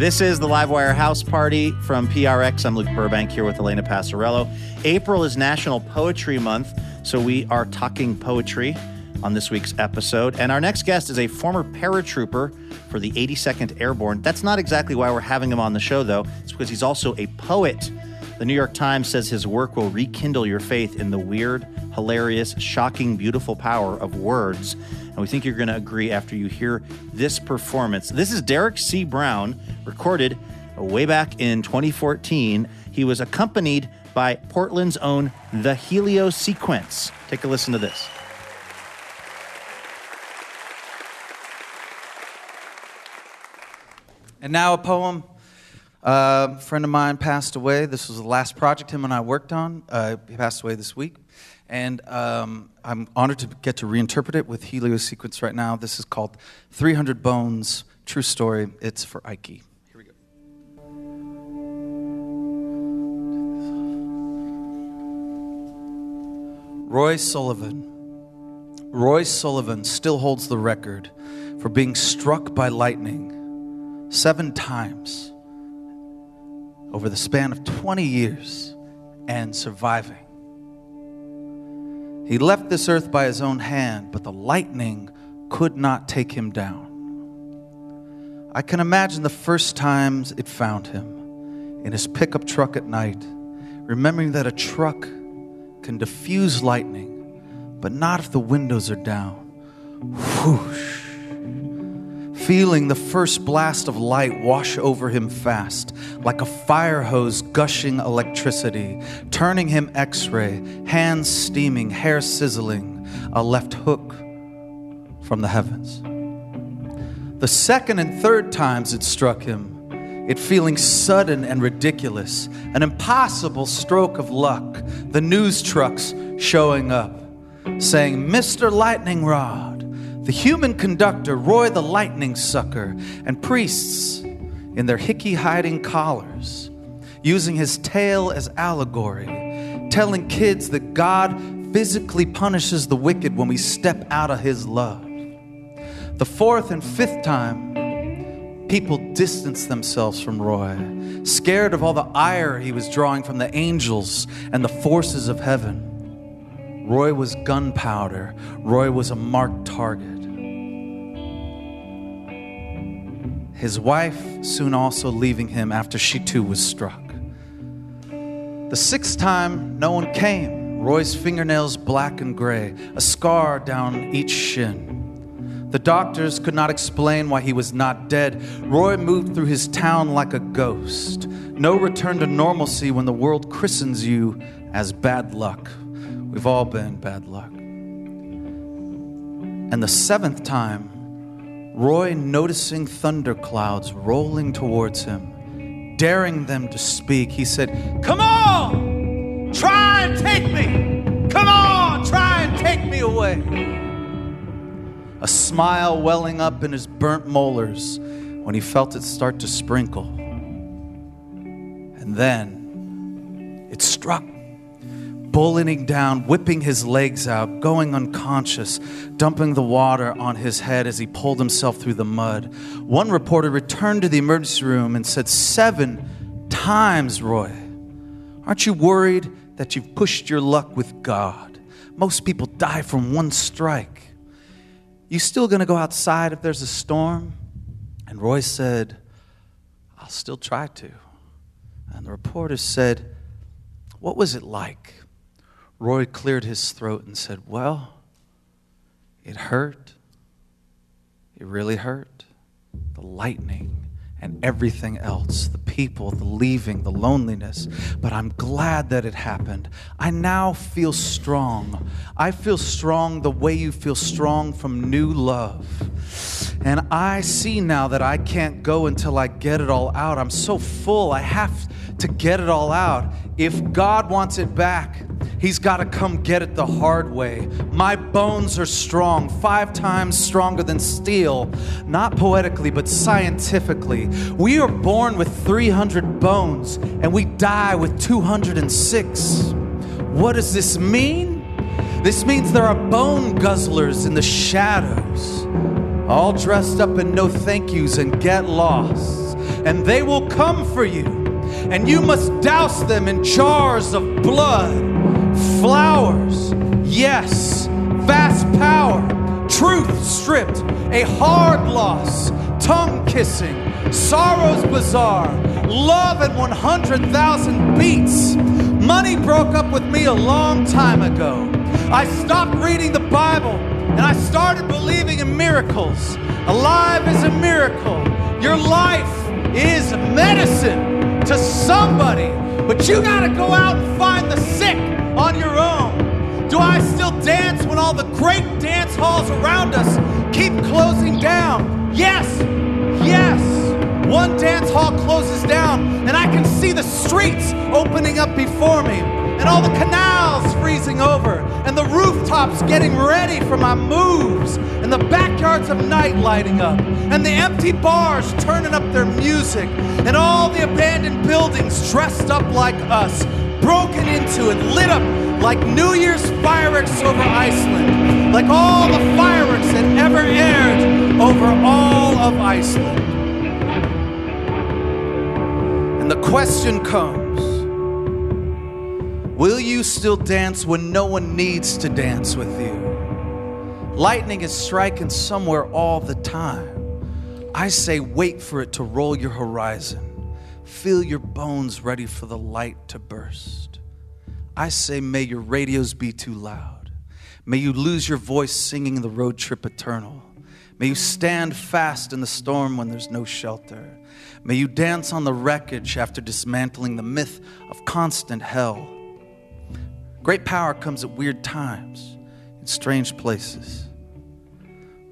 This is the Livewire House Party from PRX. I'm Luke Burbank here with Elena Passarello. April is National Poetry Month, so we are talking poetry on this week's episode. And our next guest is a former paratrooper for the 82nd Airborne. That's not exactly why we're having him on the show, though. It's because he's also a poet. The New York Times says his work will rekindle your faith in the weird, hilarious, shocking, beautiful power of words. And we think you're going to agree after you hear this performance. This is Derrick C. Brown, recorded way back in 2014. He was accompanied by Portland's own The Helio Sequence. Take a listen to this. And now a poem. Uh, a friend of mine passed away. This was the last project him and I worked on. Uh, he passed away this week. And um, I'm honored to get to reinterpret it with Helio Sequence right now. This is called 300 Bones, True Story. It's for Ike. Here we go. Roy Sullivan. Roy Sullivan still holds the record for being struck by lightning seven times over the span of 20 years and surviving. He left this earth by his own hand, but the lightning could not take him down. I can imagine the first times it found him in his pickup truck at night, remembering that a truck can diffuse lightning, but not if the windows are down. Whoosh. Feeling the first blast of light wash over him fast, like a fire hose gushing electricity, turning him x ray, hands steaming, hair sizzling, a left hook from the heavens. The second and third times it struck him, it feeling sudden and ridiculous, an impossible stroke of luck, the news trucks showing up, saying, Mr. Lightning Rod, the human conductor, Roy the Lightning Sucker, and priests in their hickey hiding collars, using his tail as allegory, telling kids that God physically punishes the wicked when we step out of his love. The fourth and fifth time, people distanced themselves from Roy, scared of all the ire he was drawing from the angels and the forces of heaven. Roy was gunpowder. Roy was a marked target. His wife soon also leaving him after she too was struck. The sixth time, no one came. Roy's fingernails black and gray, a scar down each shin. The doctors could not explain why he was not dead. Roy moved through his town like a ghost. No return to normalcy when the world christens you as bad luck. We've all been bad luck. And the seventh time, Roy, noticing thunderclouds rolling towards him, daring them to speak, he said, Come on! Try and take me! Come on! Try and take me away! A smile welling up in his burnt molars when he felt it start to sprinkle. And then it struck bulleting down, whipping his legs out, going unconscious, dumping the water on his head as he pulled himself through the mud. One reporter returned to the emergency room and said, Seven times, Roy. Aren't you worried that you've pushed your luck with God? Most people die from one strike. You still gonna go outside if there's a storm? And Roy said, I'll still try to. And the reporter said, What was it like? Roy cleared his throat and said, Well, it hurt. It really hurt. The lightning and everything else the people, the leaving, the loneliness. But I'm glad that it happened. I now feel strong. I feel strong the way you feel strong from new love. And I see now that I can't go until I get it all out. I'm so full, I have to get it all out. If God wants it back, He's got to come get it the hard way. My bones are strong, five times stronger than steel. Not poetically, but scientifically. We are born with 300 bones and we die with 206. What does this mean? This means there are bone guzzlers in the shadows, all dressed up in no thank yous and get lost. And they will come for you, and you must douse them in jars of blood flowers, yes, vast power, truth stripped, a hard loss, tongue kissing, sorrows bizarre, love at 100,000 beats. Money broke up with me a long time ago. I stopped reading the Bible and I started believing in miracles. Alive is a miracle. Your life is medicine to somebody, but you gotta go out and find the sick on your own? Do I still dance when all the great dance halls around us keep closing down? Yes, yes. One dance hall closes down, and I can see the streets opening up before me, and all the canals freezing over, and the rooftops getting ready for my moves, and the backyards of night lighting up, and the empty bars turning up their music, and all the abandoned buildings dressed up like us, broken into and lit up like New Year's fireworks over Iceland, like all the fireworks that ever aired over all of Iceland. And the question comes Will you still dance when no one needs to dance with you? Lightning is striking somewhere all the time. I say, wait for it to roll your horizon. Feel your bones ready for the light to burst. I say, may your radios be too loud. May you lose your voice singing the road trip eternal. May you stand fast in the storm when there's no shelter. May you dance on the wreckage after dismantling the myth of constant hell. Great power comes at weird times, in strange places.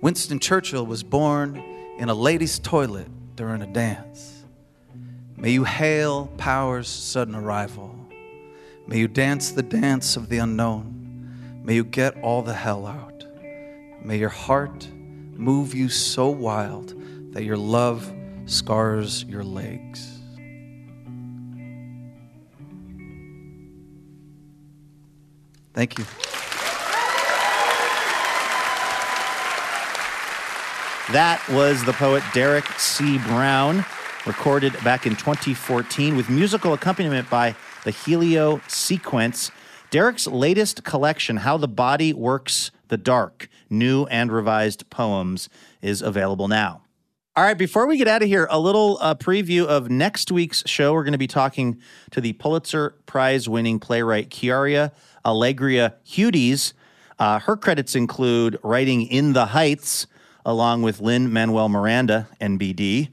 Winston Churchill was born in a lady's toilet during a dance. May you hail power's sudden arrival. May you dance the dance of the unknown. May you get all the hell out. May your heart move you so wild that your love scars your legs. Thank you. That was the poet Derrick C. Brown, recorded back in 2014 with musical accompaniment by the Helio Sequence. Derrick's latest collection, How the Body Works the Dark, new and revised poems, is available now. All right, before we get out of here, a little uh, preview of next week's show. We're going to be talking to the Pulitzer Prize winning playwright Quiara Alegría Hudes. Uh, her credits include writing In the Heights, along with Lin-Manuel Miranda, NBD.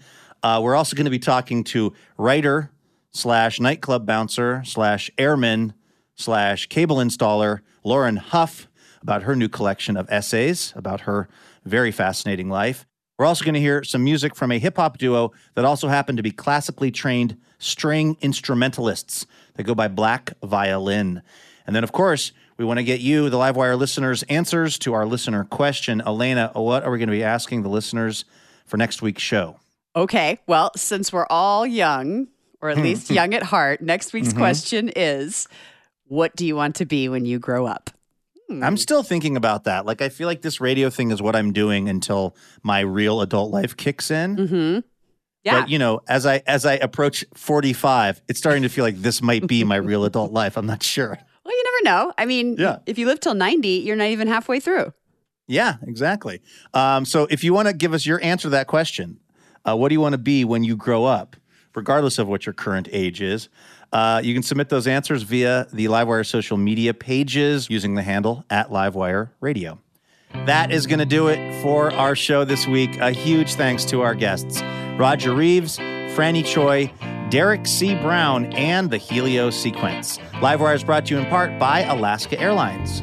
Uh, we're also going to be talking to writer slash nightclub bouncer slash airman slash cable installer Lauren Hough about her new collection of essays about her very fascinating life. We're also going to hear some music from a hip hop duo that also happen to be classically trained string instrumentalists that go by Black Violin. And then, of course, we want to get you, the Livewire listeners, answers to our listener question. Elena, what are we going to be asking the listeners for next week's show? Okay, well, since we're all young, or at least young at heart, next week's Mhm. question is what do you want to be when you grow up? I'm still thinking about that. Like, I feel like this radio thing is what I'm doing until my real adult life kicks in. Mm-hmm. Yeah. But you know, as I as I approach 45, it's starting to feel like this might be my real adult life. I'm not sure. Well, you never know. I mean, Yeah. if you live till 90, you're not even halfway through. Yeah, exactly. Um, so if you want to give us your answer to that question, uh, what do you want to be when you grow up, regardless of what your current age is? Uh, you can submit those answers via the Livewire social media pages using the handle at Livewire Radio. That is going to do it for our show this week. A huge thanks to our guests Roger Reeves, Franny Choi, Derrick C. Brown, and the Helio Sequence. Livewire is brought to you in part by Alaska Airlines.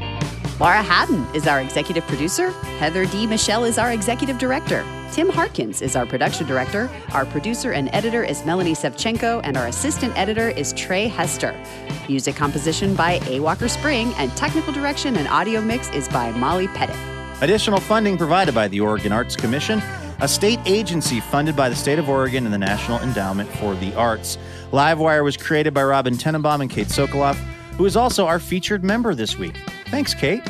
Laura Haddon is our executive producer. Heather D. Michelle is our executive director. Tim Harkins is our production director. Our producer and editor is Melanie Sevcenko, and our assistant editor is Trey Hester. Music composition by A. Walker Spring, and technical direction and audio mix is by Molly Pettit. Additional funding provided by the Oregon Arts Commission, a state agency funded by the state of Oregon and the National Endowment for the Arts. Livewire was created by Robin Tenenbaum and Kate Sokoloff, who is also our featured member this week. Thanks, Kate.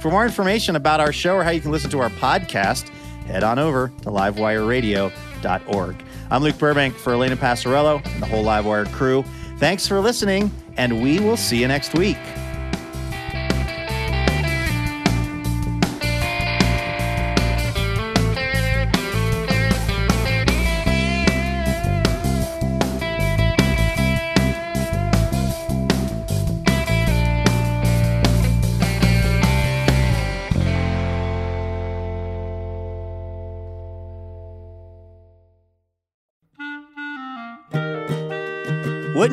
For more information about our show or how you can listen to our podcast, head on over to livewireradio.org. I'm Luke Burbank for Elena Passarello and the whole Livewire crew. Thanks for listening, and we will see you next week.